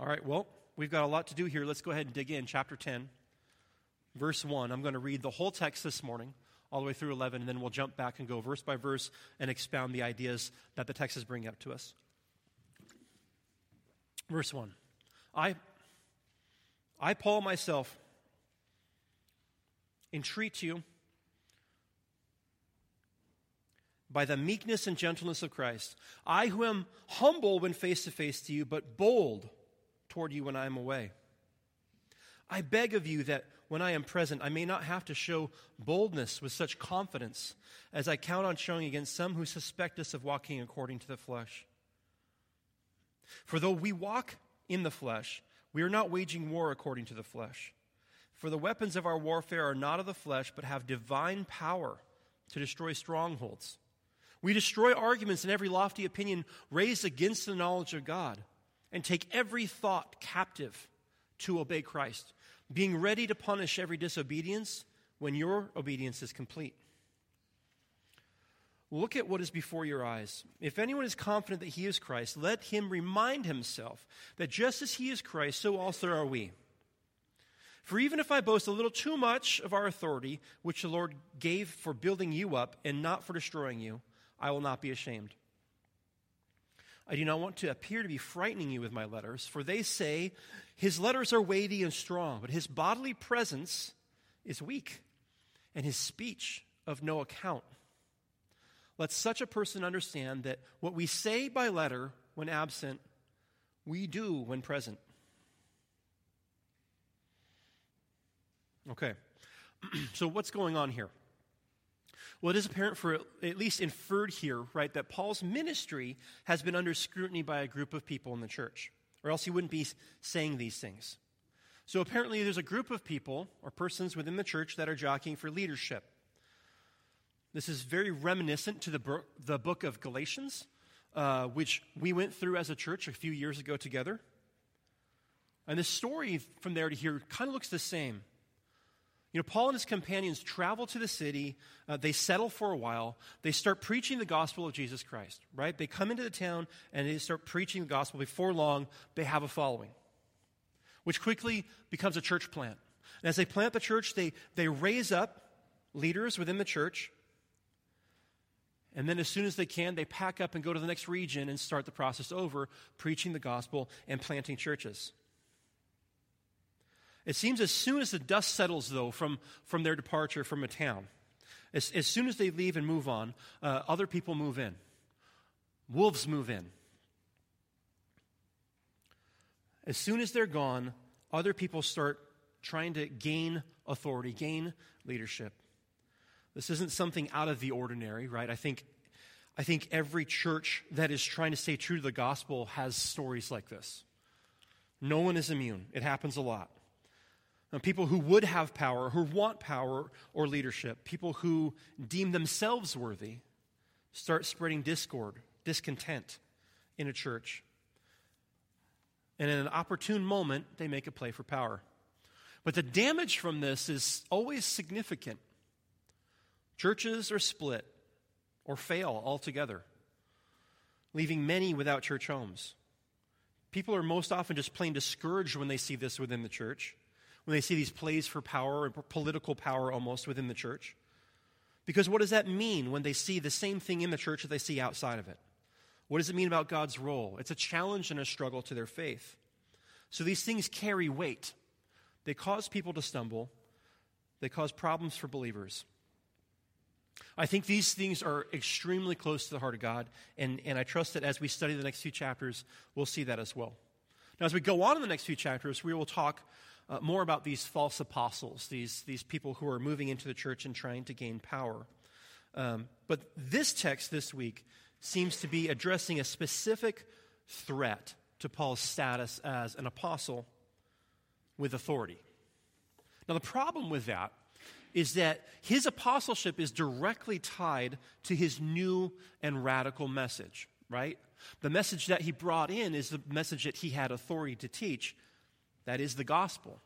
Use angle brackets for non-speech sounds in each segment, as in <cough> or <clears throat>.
All right, well, we've got a lot to do here. Let's go ahead and dig in. Chapter 10, verse 1. I'm going to read the whole text this morning, all the way through 11, and then we'll jump back and go verse by verse and expound the ideas that the text is bringing up to us. Verse 1. I, I Paul, myself, entreat you by the meekness and gentleness of Christ. I who am humble when face to face to you, but bold toward you when I am away. I beg of you that when I am present, I may not have to show boldness with such confidence as I count on showing against some who suspect us of walking according to the flesh. For though we walk in the flesh, we are not waging war according to the flesh. For the weapons of our warfare are not of the flesh, but have divine power to destroy strongholds. We destroy arguments and every lofty opinion raised against the knowledge of God and take every thought captive to obey Christ, being ready to punish every disobedience when your obedience is complete. Look at what is before your eyes. If anyone is confident that he is Christ, let him remind himself that just as he is Christ, so also are we. For even if I boast a little too much of our authority, which the Lord gave for building you up and not for destroying you, I will not be ashamed. I do not want to appear to be frightening you with my letters, for they say his letters are weighty and strong, but his bodily presence is weak, and his speech of no account. Let such a person understand that what we say by letter when absent, we do when present. Okay, <clears throat> so what's going on here? Well, it is apparent for at least inferred here, right, that Paul's ministry has been under scrutiny by a group of people in the church, or else he wouldn't be saying these things. So apparently, there's a group of people or persons within the church that are jockeying for leadership. This is very reminiscent to the, the book of Galatians, uh, which we went through as a church a few years ago together. And the story from there to here kind of looks the same. You know, Paul and his companions travel to the city. Uh, they settle for a while. They start preaching the gospel of Jesus Christ, right? They come into the town and they start preaching the gospel. Before long, they have a following, which quickly becomes a church plant. And as they plant the church, they, they raise up leaders within the church. And then, as soon as they can, they pack up and go to the next region and start the process over, preaching the gospel and planting churches. It seems as soon as the dust settles, though, from, from their departure from a town, as, as soon as they leave and move on, uh, other people move in. Wolves move in. As soon as they're gone, other people start trying to gain authority, gain leadership. This isn't something out of the ordinary, right? I think, I think every church that is trying to stay true to the gospel has stories like this. No one is immune, it happens a lot Uh, people who would have power, who want power or leadership, people who deem themselves worthy, start spreading discord, discontent in a church. And in an opportune moment, they make a play for power. But the damage from this is always significant. Churches are split or fail altogether, leaving many without church homes. People are most often just plain discouraged when they see this within the church when they see these plays for power and political power almost within the church. Because what does that mean when they see the same thing in the church that they see outside of it? What does it mean about God's role? It's a challenge and a struggle to their faith. So these things carry weight. They cause people to stumble, they cause problems for believers. I think these things are extremely close to the heart of God, and, and I trust that as we study the next few chapters, we'll see that as well. Now, as we go on in the next few chapters, we will talk uh, more about these false apostles, these, these people who are moving into the church and trying to gain power. Um, but this text this week seems to be addressing a specific threat to Paul's status as an apostle with authority. Now, the problem with that is that his apostleship is directly tied to his new and radical message, right? The message that he brought in is the message that he had authority to teach. That is the gospel.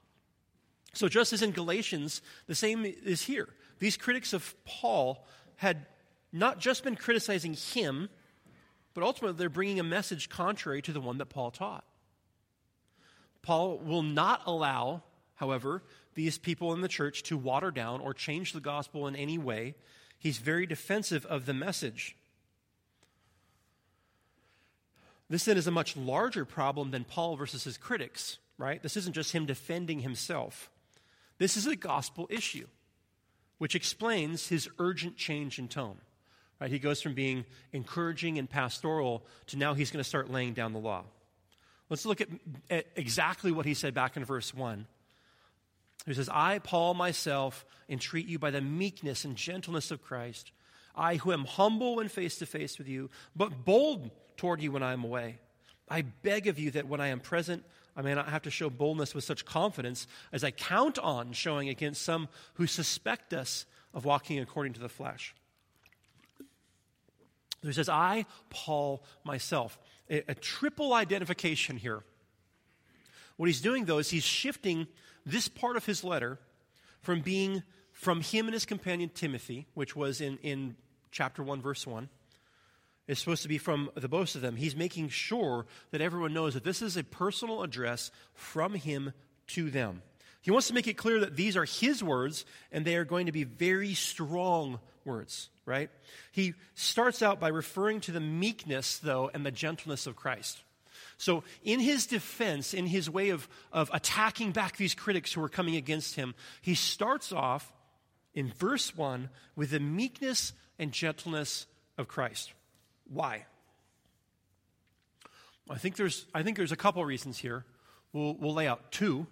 So, just as in Galatians, the same is here. These critics of Paul had not just been criticizing him, but ultimately they're bringing a message contrary to the one that Paul taught. Paul will not allow, however, these people in the church to water down or change the gospel in any way. He's very defensive of the message. This then is a much larger problem than Paul versus his critics, right? This isn't just him defending himself. This is a gospel issue, which explains his urgent change in tone. Right? He goes from being encouraging and pastoral to now he's going to start laying down the law. Let's look at, at exactly what he said back in verse 1. He says, I, Paul, myself, entreat you by the meekness and gentleness of Christ. I, who am humble when face to face with you, but bold toward you when I am away. I beg of you that when I am present, I may not have to show boldness with such confidence as I count on showing against some who suspect us of walking according to the flesh. He says, I, Paul, myself. A, a triple identification here. What he's doing, though, is he's shifting this part of his letter from being from him and his companion Timothy, which was in, in chapter 1, verse 1, is supposed to be from the both of them. He's making sure that everyone knows that this is a personal address from him to them. He wants to make it clear that these are his words and they are going to be very strong words, right? He starts out by referring to the meekness, though, and the gentleness of Christ. So, in his defense, in his way of, of attacking back these critics who are coming against him, he starts off in verse 1 with the meekness and gentleness of Christ. Why? I think there's, I think there's a couple reasons here. We'll, we'll lay out two.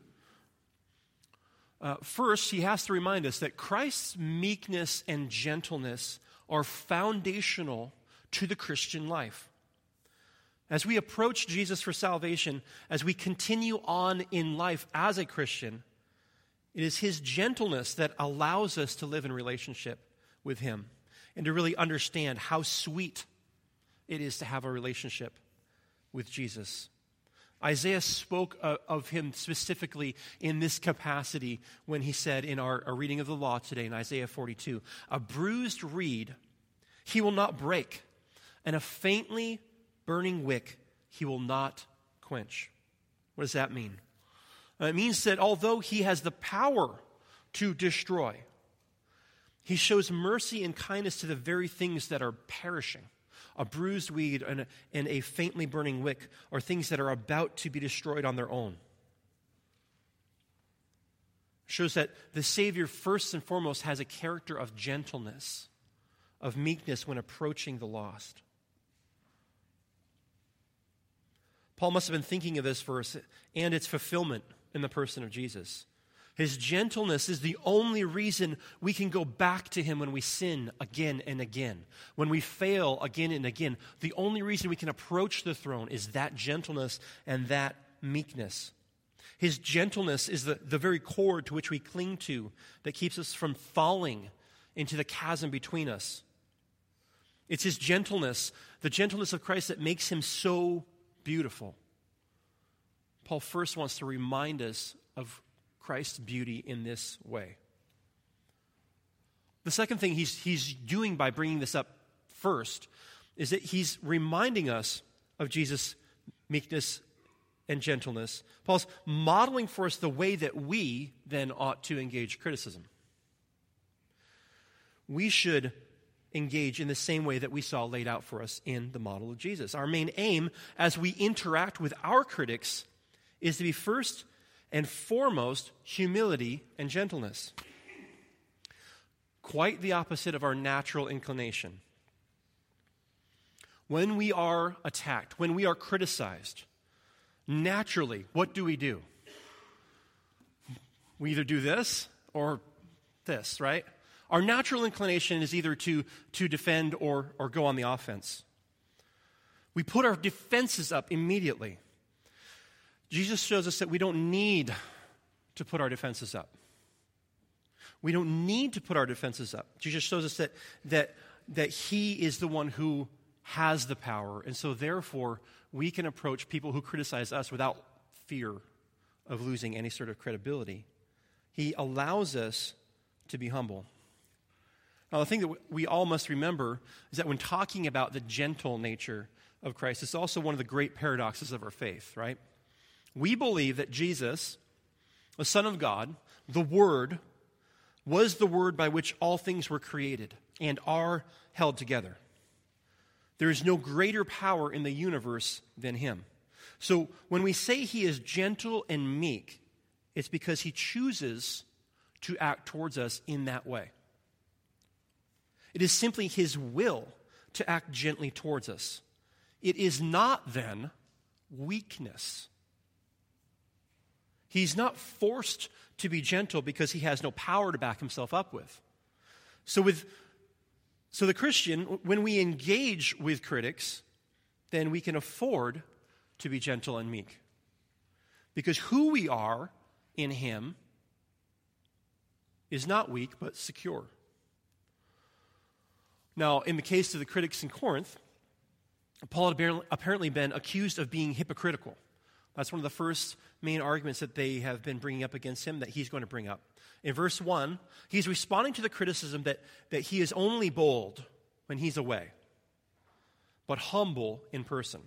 Uh, first, he has to remind us that Christ's meekness and gentleness are foundational to the Christian life. As we approach Jesus for salvation, as we continue on in life as a Christian, it is his gentleness that allows us to live in relationship with him and to really understand how sweet it is to have a relationship with Jesus. Isaiah spoke uh, of him specifically in this capacity when he said in our, our, reading of the law today in Isaiah 42 A bruised reed he will not break, and a faintly burning wick he will not quench. What does that mean? It means that although he has the power to destroy, he shows mercy and kindness to the very things that are perishing a bruised weed, and a, and a faintly burning wick are things that are about to be destroyed on their own. Shows that the Savior, first and foremost, has a character of gentleness, of meekness when approaching the lost. Paul must have been thinking of this verse and its fulfillment in the person of Jesus. His gentleness is the only reason we can go back to Him when we sin again and again. When we fail again and again, the only reason we can approach the throne is that gentleness and that meekness. His gentleness is the, the very cord to which we cling to that keeps us from falling into the chasm between us. It's His gentleness, the gentleness of Christ, that makes Him so beautiful. Paul first wants to remind us of Christ's beauty in this way. The second thing he's, he's doing by bringing this up first is that he's reminding us of Jesus' meekness and gentleness. Paul's modeling for us the way that we then ought to engage criticism. We should engage in the same way that we saw laid out for us in the model of Jesus. Our main aim as we interact with our critics is to be first and foremost, humility and gentleness. Quite the opposite of our natural inclination. When we are attacked, when we are criticized, naturally, what do we do? We either do this or this, right? Our natural inclination is either to, to defend or, or go on the offense. We put our defenses up immediately. Jesus shows us that we don't need to put our defenses up. We don't need to put our defenses up. Jesus shows us that, that, that He is the one who has the power. And so, therefore, we can approach people who criticize us without fear of losing any sort of credibility. He allows us to be humble. Now, the thing that we all must remember is that when talking about the gentle nature of Christ, it's also one of the great paradoxes of our faith, right? We believe that Jesus, the Son of God, the Word, was the Word by which all things were created and are held together. There is no greater power in the universe than Him. So when we say He is gentle and meek, it's because He chooses to act towards us in that way. It is simply His will to act gently towards us. It is not, then, weakness. He's not forced to be gentle because he has no power to back himself up with. So, with, so the Christian, when we engage with critics, then we can afford to be gentle and meek. Because who we are in him is not weak, but secure. Now, in the case of the critics in Corinth, Paul had apparently been accused of being hypocritical. That's one of the first main arguments that they have been bringing up against him that he's going to bring up. In verse 1, he's responding to the criticism that, that he is only bold when he's away, but humble in person.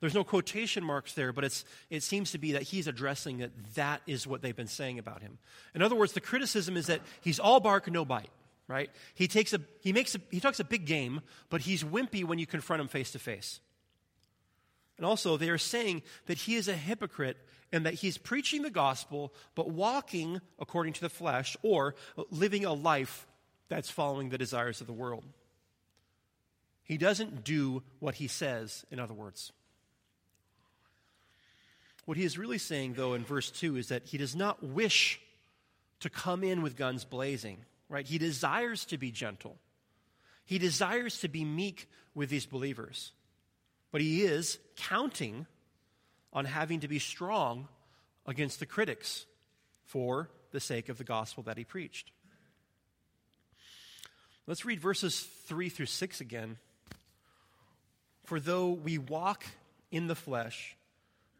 There's no quotation marks there, but it's, it seems to be that he's addressing that that is what they've been saying about him. In other words, the criticism is that he's all bark, no bite right? He takes a he makes a, he talks a big game, but he's wimpy when you confront him face to face. And also, they are saying that he is a hypocrite and that he's preaching the gospel, but walking according to the flesh or living a life that's following the desires of the world. He doesn't do what he says, in other words. What he is really saying, though, in verse 2 is that he does not wish to come in with guns blazing right? He desires to be gentle. He desires to be meek with these believers. But he is counting on having to be strong against the critics for the sake of the gospel that he preached. Let's read verses 3 through 6 again. For though we walk in the flesh,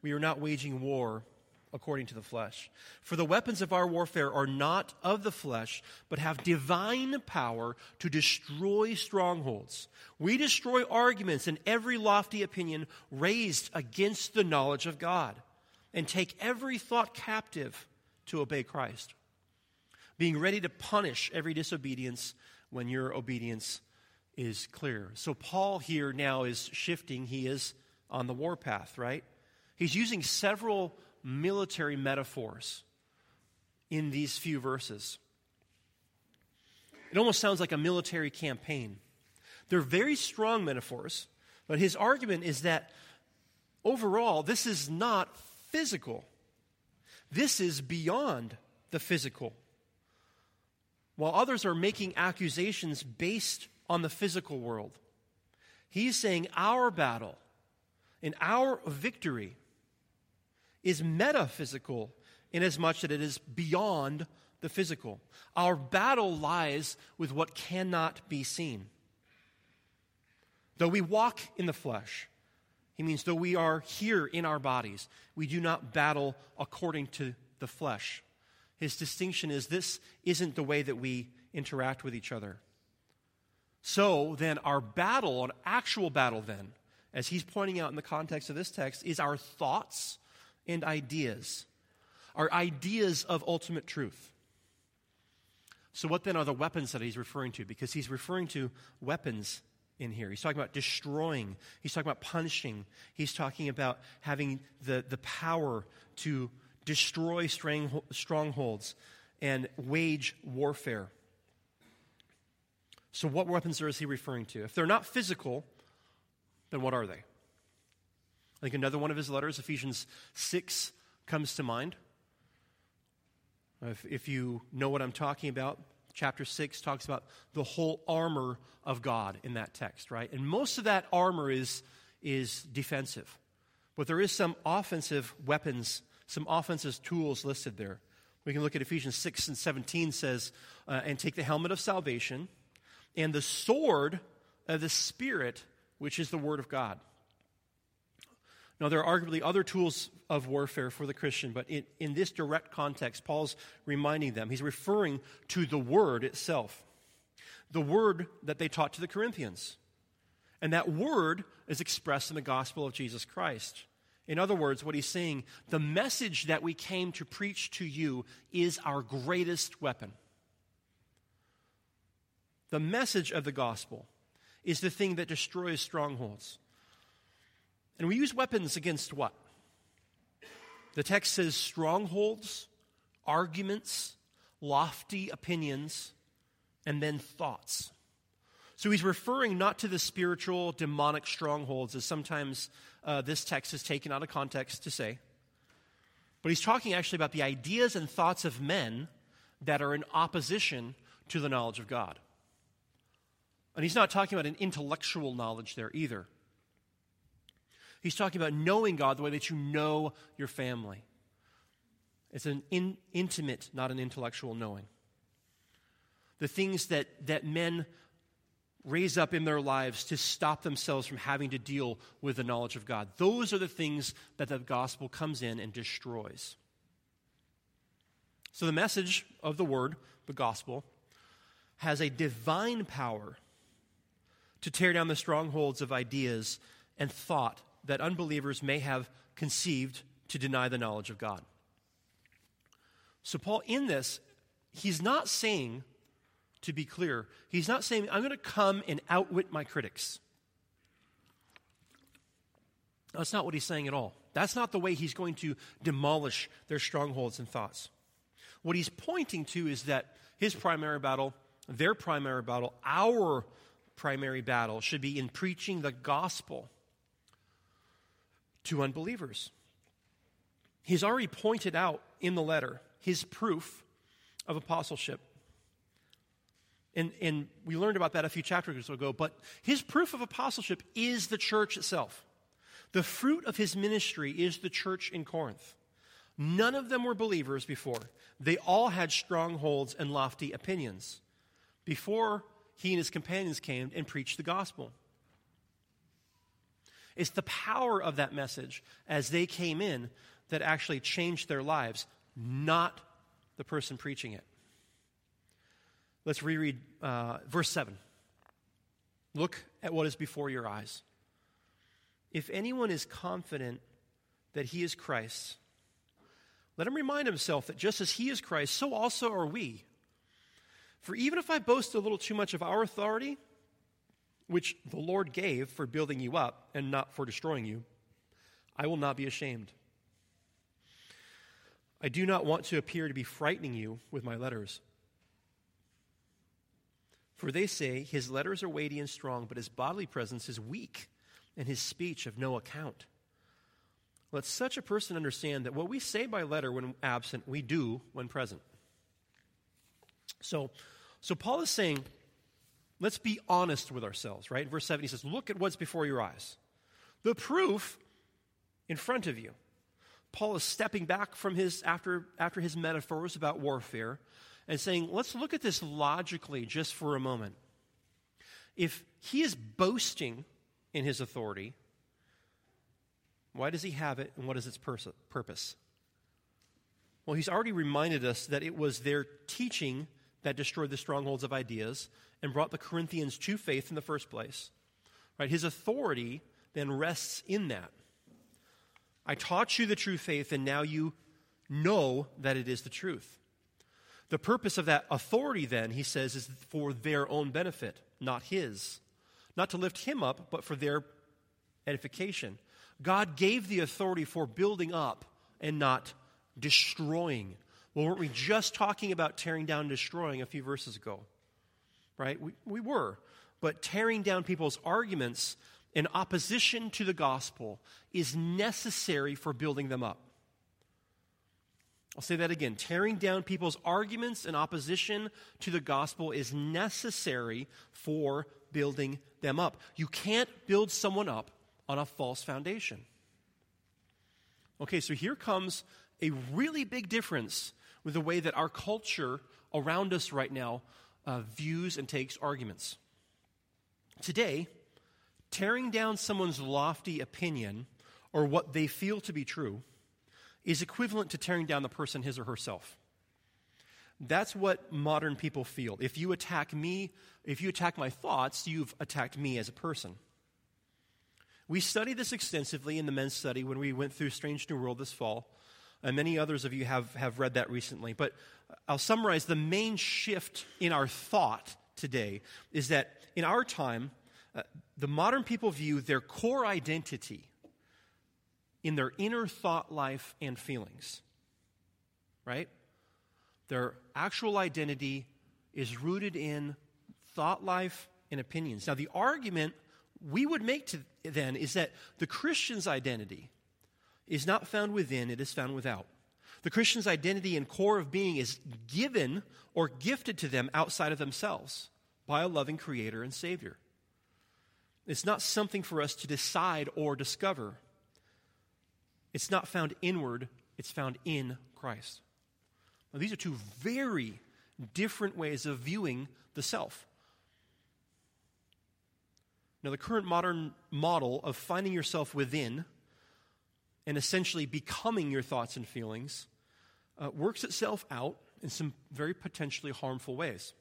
we are not waging war according to the flesh. For the weapons of our warfare are not of the flesh, but have divine power to destroy strongholds. We destroy arguments and every lofty opinion raised against the knowledge of God, and take every thought captive to obey Christ, being ready to punish every disobedience when your obedience is clear. So, Paul here now is shifting. He is on the warpath, right? He's using several military metaphors in these few verses. It almost sounds like a military campaign. They're very strong metaphors, but his argument is that overall, this is not physical. This is beyond the physical. While others are making accusations based on the physical world, he's saying our battle and our victory is metaphysical in as much that it is beyond the physical. Our battle lies with what cannot be seen. Though we walk in the flesh, he means though we are here in our bodies, we do not battle according to the flesh. His distinction is this isn't the way that we interact with each other. So then, our battle, an actual battle, then, as he's pointing out in the context of this text, is our thoughts and ideas are ideas of ultimate truth. So, what then are the weapons that he's referring to? Because he's referring to weapons in here. He's talking about destroying, he's talking about punishing, he's talking about having the, the power to destroy strongholds and wage warfare. So, what weapons is he referring to? If they're not physical, then what are they? I think another one of his letters, Ephesians 6, comes to mind. If, if you know what I'm talking about, chapter 6 talks about the whole armor of God in that text, right? And most of that armor is, is defensive. But there is some offensive weapons, some offensive tools listed there. We can look at Ephesians 6 and 17 says, uh, and take the helmet of salvation and the sword of the Spirit, which is the Word of God. Now, there are arguably other tools of warfare for the Christian, but in, in this direct context, Paul's reminding them, he's referring to the word itself, the word that they taught to the Corinthians. And that word is expressed in the gospel of Jesus Christ. In other words, what he's saying, the message that we came to preach to you is our greatest weapon. The message of the gospel is the thing that destroys strongholds. And we use weapons against what? The text says strongholds, arguments, lofty opinions, and then thoughts. So he's referring not to the spiritual demonic strongholds, as sometimes uh, this text is taken out of context to say, but he's talking actually about the ideas and thoughts of men that are in opposition to the knowledge of God. And he's not talking about an intellectual knowledge there either. He's talking about knowing God the way that you know your family. It's an in, intimate, not an intellectual knowing. The things that, that men raise up in their lives to stop themselves from having to deal with the knowledge of God. Those are the things that the gospel comes in and destroys. So, the message of the word, the gospel, has a divine power to tear down the strongholds of ideas and thought that unbelievers may have conceived to deny the knowledge of God. So, Paul, in this, he's not saying, to be clear, he's not saying, I'm going to come and outwit my critics. That's not what he's saying at all. That's not the way he's going to demolish their strongholds and thoughts. What he's pointing to is that his primary battle, their primary battle, our primary battle should be in preaching the gospel to unbelievers. He's already pointed out in the letter his proof of apostleship. And, and we learned about that a few chapters ago, but his proof of apostleship is the church itself. The fruit of his ministry is the church in Corinth. None of them were believers before. They all had strongholds and lofty opinions before he and his companions came and preached the gospel. It's the power of that message as they came in that actually changed their lives, not the person preaching it. Let's reread uh, verse 7. Look at what is before your eyes. If anyone is confident that he is Christ, let him remind himself that just as he is Christ, so also are we. For even if I boast a little too much of our authority, which the Lord gave for building you up and not for destroying you, I will not be ashamed. I do not want to appear to be frightening you with my letters. For they say, His letters are weighty and strong, but his bodily presence is weak, and his speech of no account. Let such a person understand that what we say by letter when absent, we do when present. So, so Paul is saying, let's be honest with ourselves, right? Verse 7, he says, Look at what's before your eyes. The proof in front of you. Paul is stepping back from his after, after his metaphors about warfare and saying, let's look at this logically just for a moment. If he is boasting in his authority, why does he have it and what is its purpose? Well, he's already reminded us that it was their teaching that destroyed the strongholds of ideas and brought the Corinthians to faith in the first place. Right? His authority then rests in that. I taught you the true faith, and now you know that it is the truth. The purpose of that authority, then, he says, is for their own benefit, not his. Not to lift him up, but for their edification. God gave the authority for building up and not destroying. Well, weren't we just talking about tearing down and destroying a few verses ago? Right? We, we were. But tearing down people's arguments in opposition to the gospel is necessary for building them up. I'll say that again. Tearing down people's arguments in opposition to the gospel is necessary for building them up. You can't build someone up on a false foundation. Okay, so here comes a really big difference with the way that our culture around us right now uh, views and takes arguments. Today, tearing down someone's lofty opinion or what they feel to be true is equivalent to tearing down the person his or herself. That's what modern people feel. If you attack me, if you attack my thoughts, you've attacked me as a person. We studied this extensively in the men's study when we went through Strange New World this fall, and many others of you have, have read that recently. But I'll summarize the main shift in our thought today is that in our time, uh, the modern people view their core identity in their inner thought life and feelings. Right? Their actual identity is rooted in thought life and opinions. Now, the argument we would make to, then is that the Christian's identity is not found within, it is found without. The Christian's identity and core of being is given or gifted to them outside of themselves by a loving Creator and Savior. It's not something for us to decide or discover. It's not found inward, it's found in Christ. Now, these are two very different ways of viewing the self. Now, the current modern model of finding yourself within and essentially becoming your thoughts and feelings uh, works itself out in some very potentially harmful ways.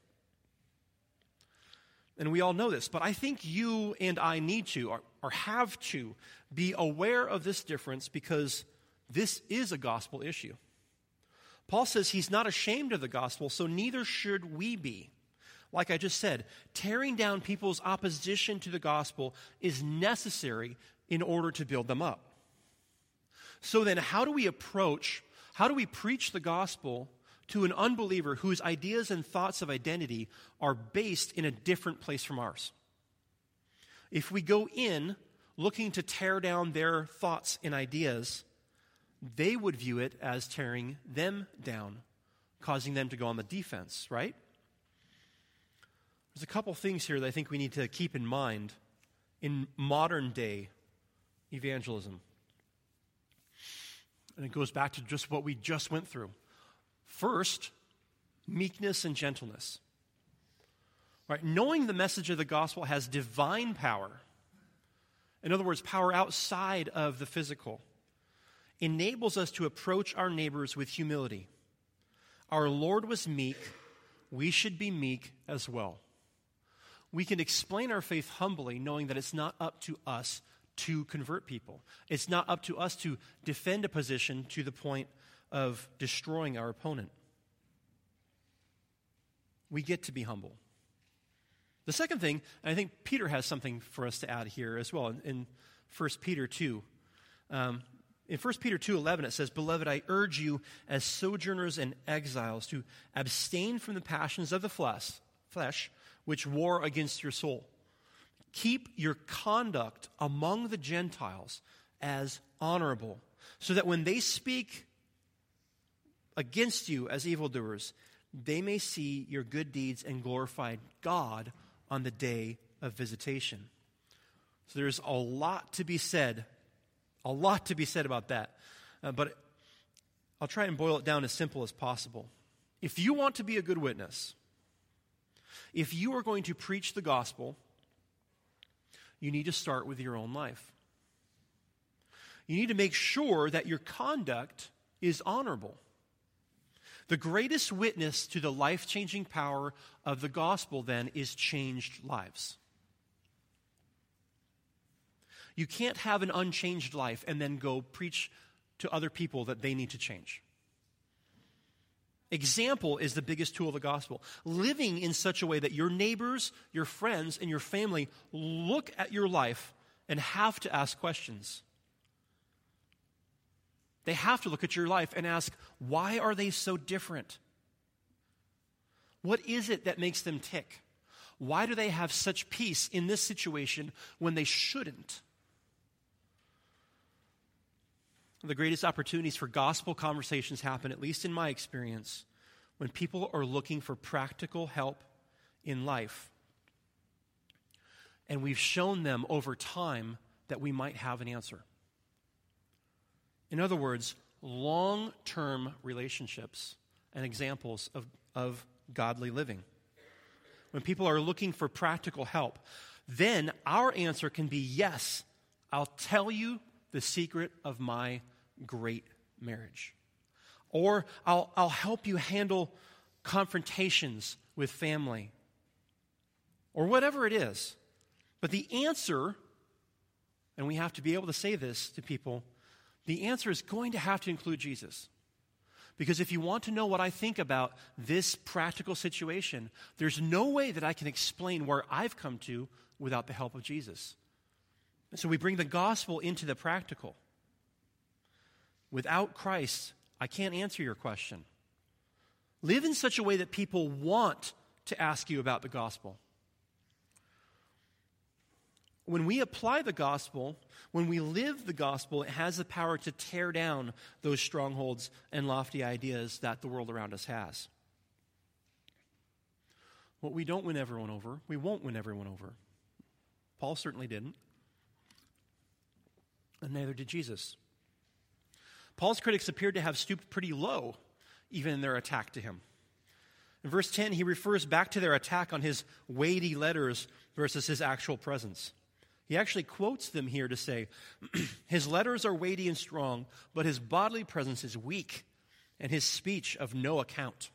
And we all know this, but I think you and I need to, or, or have to, be aware of this difference because this is a gospel issue. Paul says he's not ashamed of the gospel, so neither should we be. Like I just said, tearing down people's opposition to the gospel is necessary in order to build them up. So then, how do we approach, how do we preach the gospel to an unbeliever whose ideas and thoughts of identity are based in a different place from ours? If we go in looking to tear down their thoughts and ideas, they would view it as tearing them down, causing them to go on the defense, right? There's a couple things here that I think we need to keep in mind in modern day evangelism. And it goes back to just what we just went through. First, meekness and gentleness. Right? Knowing the message of the gospel has divine power. In other words, power outside of the physical. Enables us to approach our neighbors with humility. Our Lord was meek. We should be meek as well. We can explain our faith humbly, knowing that it's not up to us to convert people. It's not up to us to defend a position to the point of destroying our opponent. We get to be humble. The second thing, and I think Peter has something for us to add here as well in, in 1 Peter 2. Um, in 1 Peter 2:11 it says, "Beloved, I urge you as sojourners and exiles to abstain from the passions of the flesh, flesh which war against your soul. Keep your conduct among the Gentiles as honorable, so that when they speak against you as evildoers, they may see your good deeds and glorify God on the day of visitation. So there's a lot to be said, a lot to be said about that. Uh, but I'll try and boil it down as simple as possible. If you want to be a good witness, if you are going to preach the gospel, you need to start with your own life. You need to make sure that your conduct is honorable. The greatest witness to the life changing power of the gospel, then, is changed lives. You can't have an unchanged life and then go preach to other people that they need to change. Example is the biggest tool of the gospel. Living in such a way that your neighbors, your friends, and your family look at your life and have to ask questions. They have to look at your life and ask, why are they so different? What is it that makes them tick? Why do they have such peace in this situation when they shouldn't? The greatest opportunities for gospel conversations happen, at least in my experience, when people are looking for practical help in life. And we've shown them over time that we might have an answer. In other words, long term relationships and examples of, of godly living. When people are looking for practical help, then our answer can be yes, I'll tell you the secret of my great marriage. Or I'll, I'll help you handle confrontations with family. Or whatever it is. But the answer, and we have to be able to say this to people, the answer is going to have to include Jesus. Because if you want to know what I think about this practical situation, there's no way that I can explain where I've come to without the help of Jesus. And so we bring the gospel into the practical. Without Christ, I can't answer your question. Live in such a way that people want to ask you about the gospel. When we apply the gospel, when we live the gospel, it has the power to tear down those strongholds and lofty ideas that the world around us has. What we don't win everyone over, we won't win everyone over. Paul certainly didn't. And neither did Jesus. Paul's critics appeared to have stooped pretty low, even in their attack to him. In verse 10, he refers back to their attack on his weighty letters versus his actual presence. He actually quotes them here to say, <clears throat> His letters are weighty and strong, but his bodily presence is weak, and his speech of no account.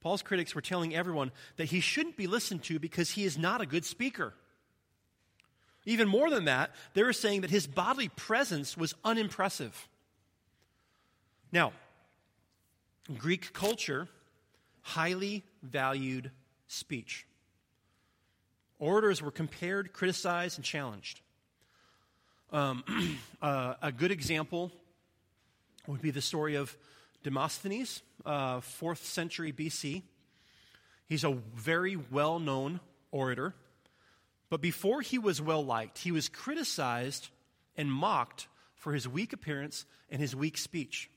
Paul's critics were telling everyone that he shouldn't be listened to because he is not a good speaker. Even more than that, they were saying that his bodily presence was unimpressive. Now, Greek culture highly valued speech. Orators were compared, criticized, and challenged. Um, <clears throat> uh, a good example would be the story of Demosthenes, uh, 4th century BC. He's a very well known orator, but before he was well liked, he was criticized and mocked for his weak appearance and his weak speech.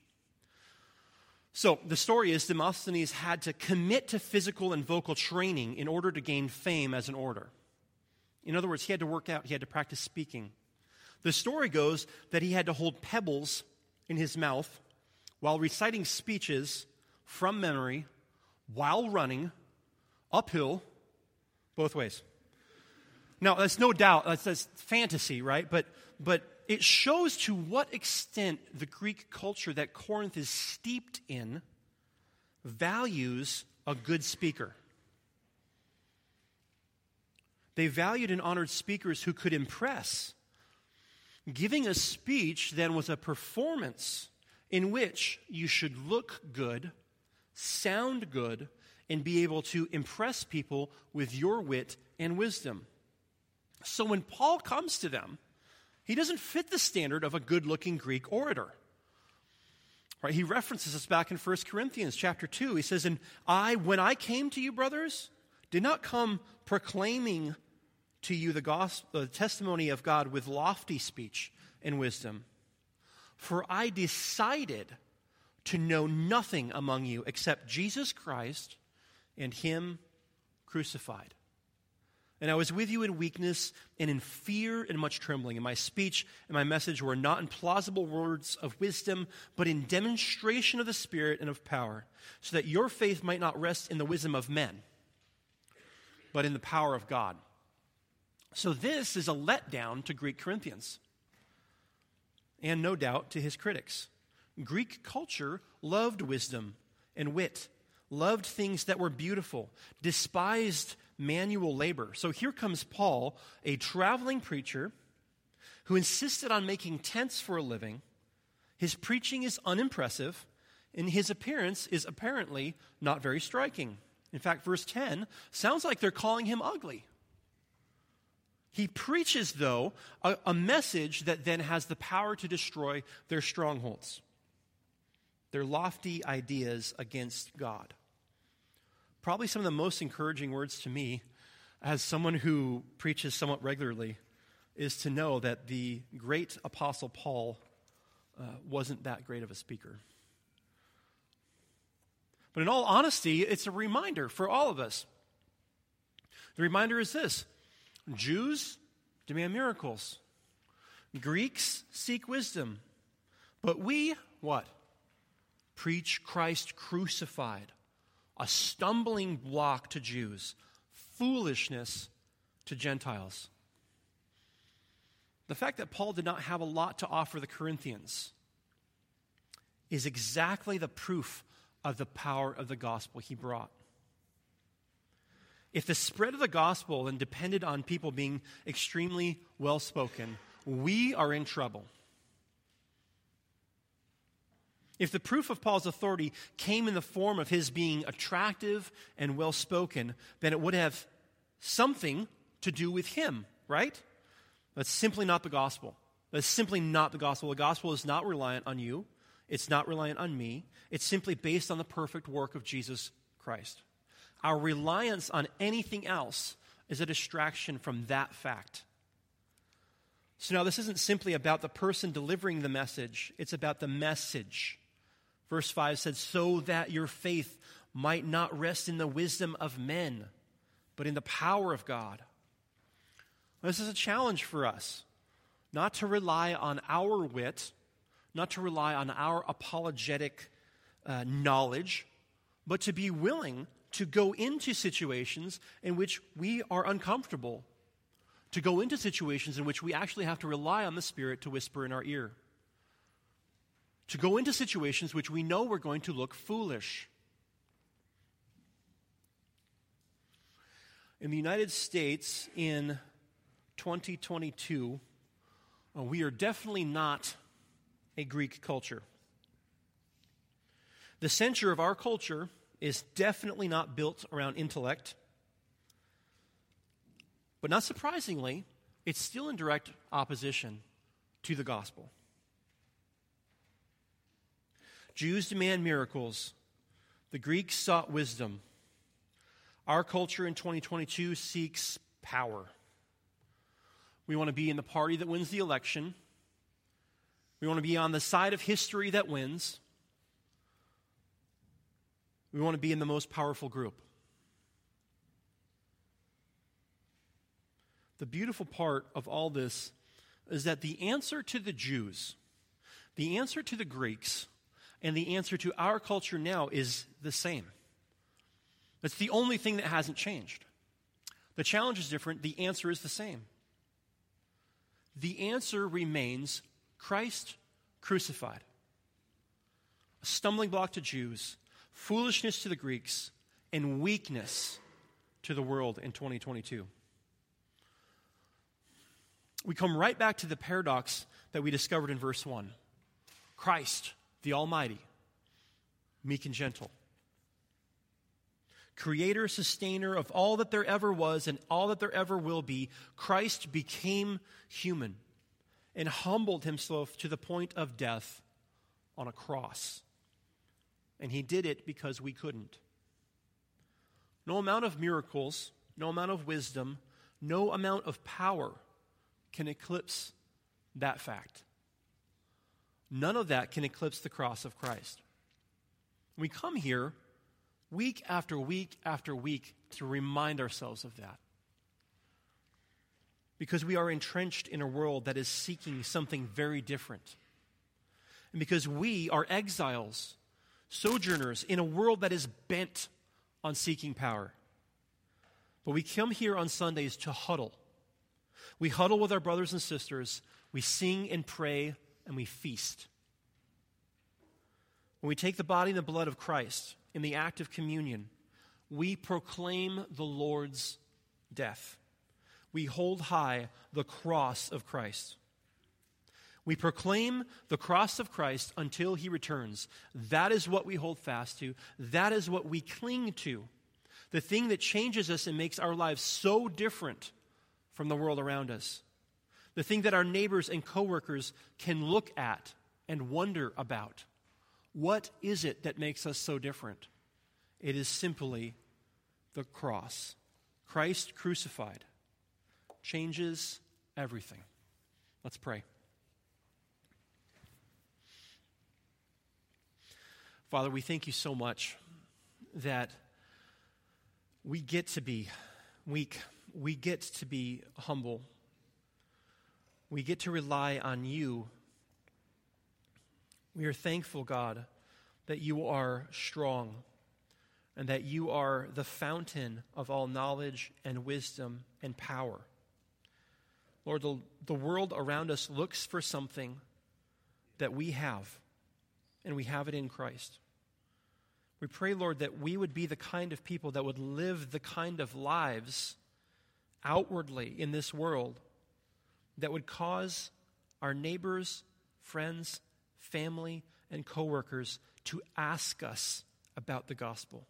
So the story is Demosthenes had to commit to physical and vocal training in order to gain fame as an orator. In other words, he had to work out, he had to practice speaking. The story goes that he had to hold pebbles in his mouth while reciting speeches from memory while running uphill both ways. Now, that's no doubt, uh, that's, that's fantasy, right? But, but it shows to what extent the Greek culture that Corinth is steeped in values a good speaker. They valued and honored speakers who could impress. Giving a speech then was a performance in which you should look good, sound good, and be able to impress people with your wit and wisdom. So when Paul comes to them, he doesn't fit the standard of a good looking Greek orator. Right, he references this back in 1 Corinthians chapter 2. He says, And I, when I came to you, brothers, did not come proclaiming to you the, gospel, the testimony of God with lofty speech and wisdom. For I decided to know nothing among you except Jesus Christ and Him crucified. And I was with you in weakness and in fear and much trembling. And my speech and my message were not in plausible words of wisdom, but in demonstration of the Spirit and of power, so that your faith might not rest in the wisdom of men, but in the power of God. So this is a letdown to Greek Corinthians, and no doubt to his critics. Greek culture loved wisdom and wit, loved things that were beautiful, despised manual labor. So here comes Paul, a traveling preacher who insisted on making tents for a living. His preaching is unimpressive, and his appearance is apparently not very striking. In fact, verse 10 sounds like they're calling him ugly. He preaches, though, a, a, message that then has the power to destroy their strongholds, their lofty ideas against God probably some of the most encouraging words to me as someone who preaches somewhat regularly is to know that the great apostle Paul uh, wasn't that great of a speaker. But in all honesty, it's a reminder for all of us. The reminder is this Jews demand miracles, Greeks seek wisdom, but we, what? Preach Christ crucified a stumbling block to Jews, foolishness to Gentiles. The fact that Paul did not have a lot to offer the Corinthians is exactly the proof of the power of the gospel he brought. if the spread of the gospel then depended on people being extremely well spoken, we are in trouble. If the proof of Paul's authority came in the form of his being attractive and well spoken, then it would have something to do with him, right? That's simply not the gospel. That's simply not the gospel. The gospel is not reliant on you, it's not reliant on me. It's simply based on the perfect work of Jesus Christ. Our reliance on anything else is a distraction from that fact. So now, this isn't simply about the person delivering the message, it's about the message. Verse 5 said, So that your faith might not rest in the wisdom of men, but in the power of God. This is a challenge for us, not to rely on our wit, not to rely on our apologetic uh, knowledge, but to be willing to go into situations in which we are uncomfortable, to go into situations in which we actually have to rely on the Spirit to whisper in our ear, to go into situations which we know we're going to look foolish. In the United States in 2022, uh, we are definitely not a Greek culture. The center of our culture is definitely not built around intellect. But not surprisingly, it's still in direct opposition to the gospel. Jews demand miracles. The Greeks sought wisdom. Our culture in 2022 seeks power. We want to be in the party that wins the election. We want to be on the side of history that wins. We want to be in the most powerful group. The beautiful part of all this is that the answer to the Jews, the answer to the Greeks, and the answer to our culture now is the same. That's the only thing that hasn't changed. The challenge is different, the answer is the same. The answer remains Christ crucified. A stumbling block to Jews, foolishness to the Greeks, and weakness to the world in 2022. We come right back to the paradox that we discovered in verse 1 Christ, the Almighty, meek and gentle. Creator, sustainer of all that there ever was and all that there ever will be, Christ became human and humbled himself to the point of death on a cross. And he did it because we couldn't. No amount of miracles, no amount of wisdom, no amount of power can eclipse that fact. None of that can eclipse the cross of Christ. We come here week after week after week to remind ourselves of that. Because we are entrenched in a world that is seeking something very different. And because we are exiles sojourners in a world that is bent on seeking power. But we come here on Sundays to huddle. We huddle with our brothers and sisters, we sing and pray, and we feast. When we take the body and the blood of Christ in the act of communion, we proclaim the Lord's death. We hold high the cross of Christ. We proclaim the cross of Christ until he returns. That is what we hold fast to. That is what we cling to. The thing that changes us and makes our lives so different from the world around us. The thing that our neighbors and coworkers can look at and wonder about. What is it that makes us so different? It is simply the cross. Christ crucified changes everything. Let's pray. Father, we thank you so much that we get to be weak, we get to be humble, we get to rely on you. We are thankful, God, that you are strong and that you are the fountain of all knowledge and wisdom and power. Lord, the, the world around us looks for something that we have and we have it in Christ. We pray, Lord, that we would be the kind of people that would live the kind of lives outwardly in this world that would cause our neighbors, friends, family, and coworkers to ask us about the gospel.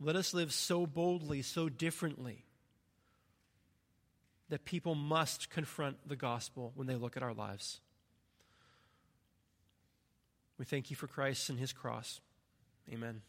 Let us live so boldly, so differently, that people must confront the gospel when they look at our lives. We thank you for Christ and his cross. Amen.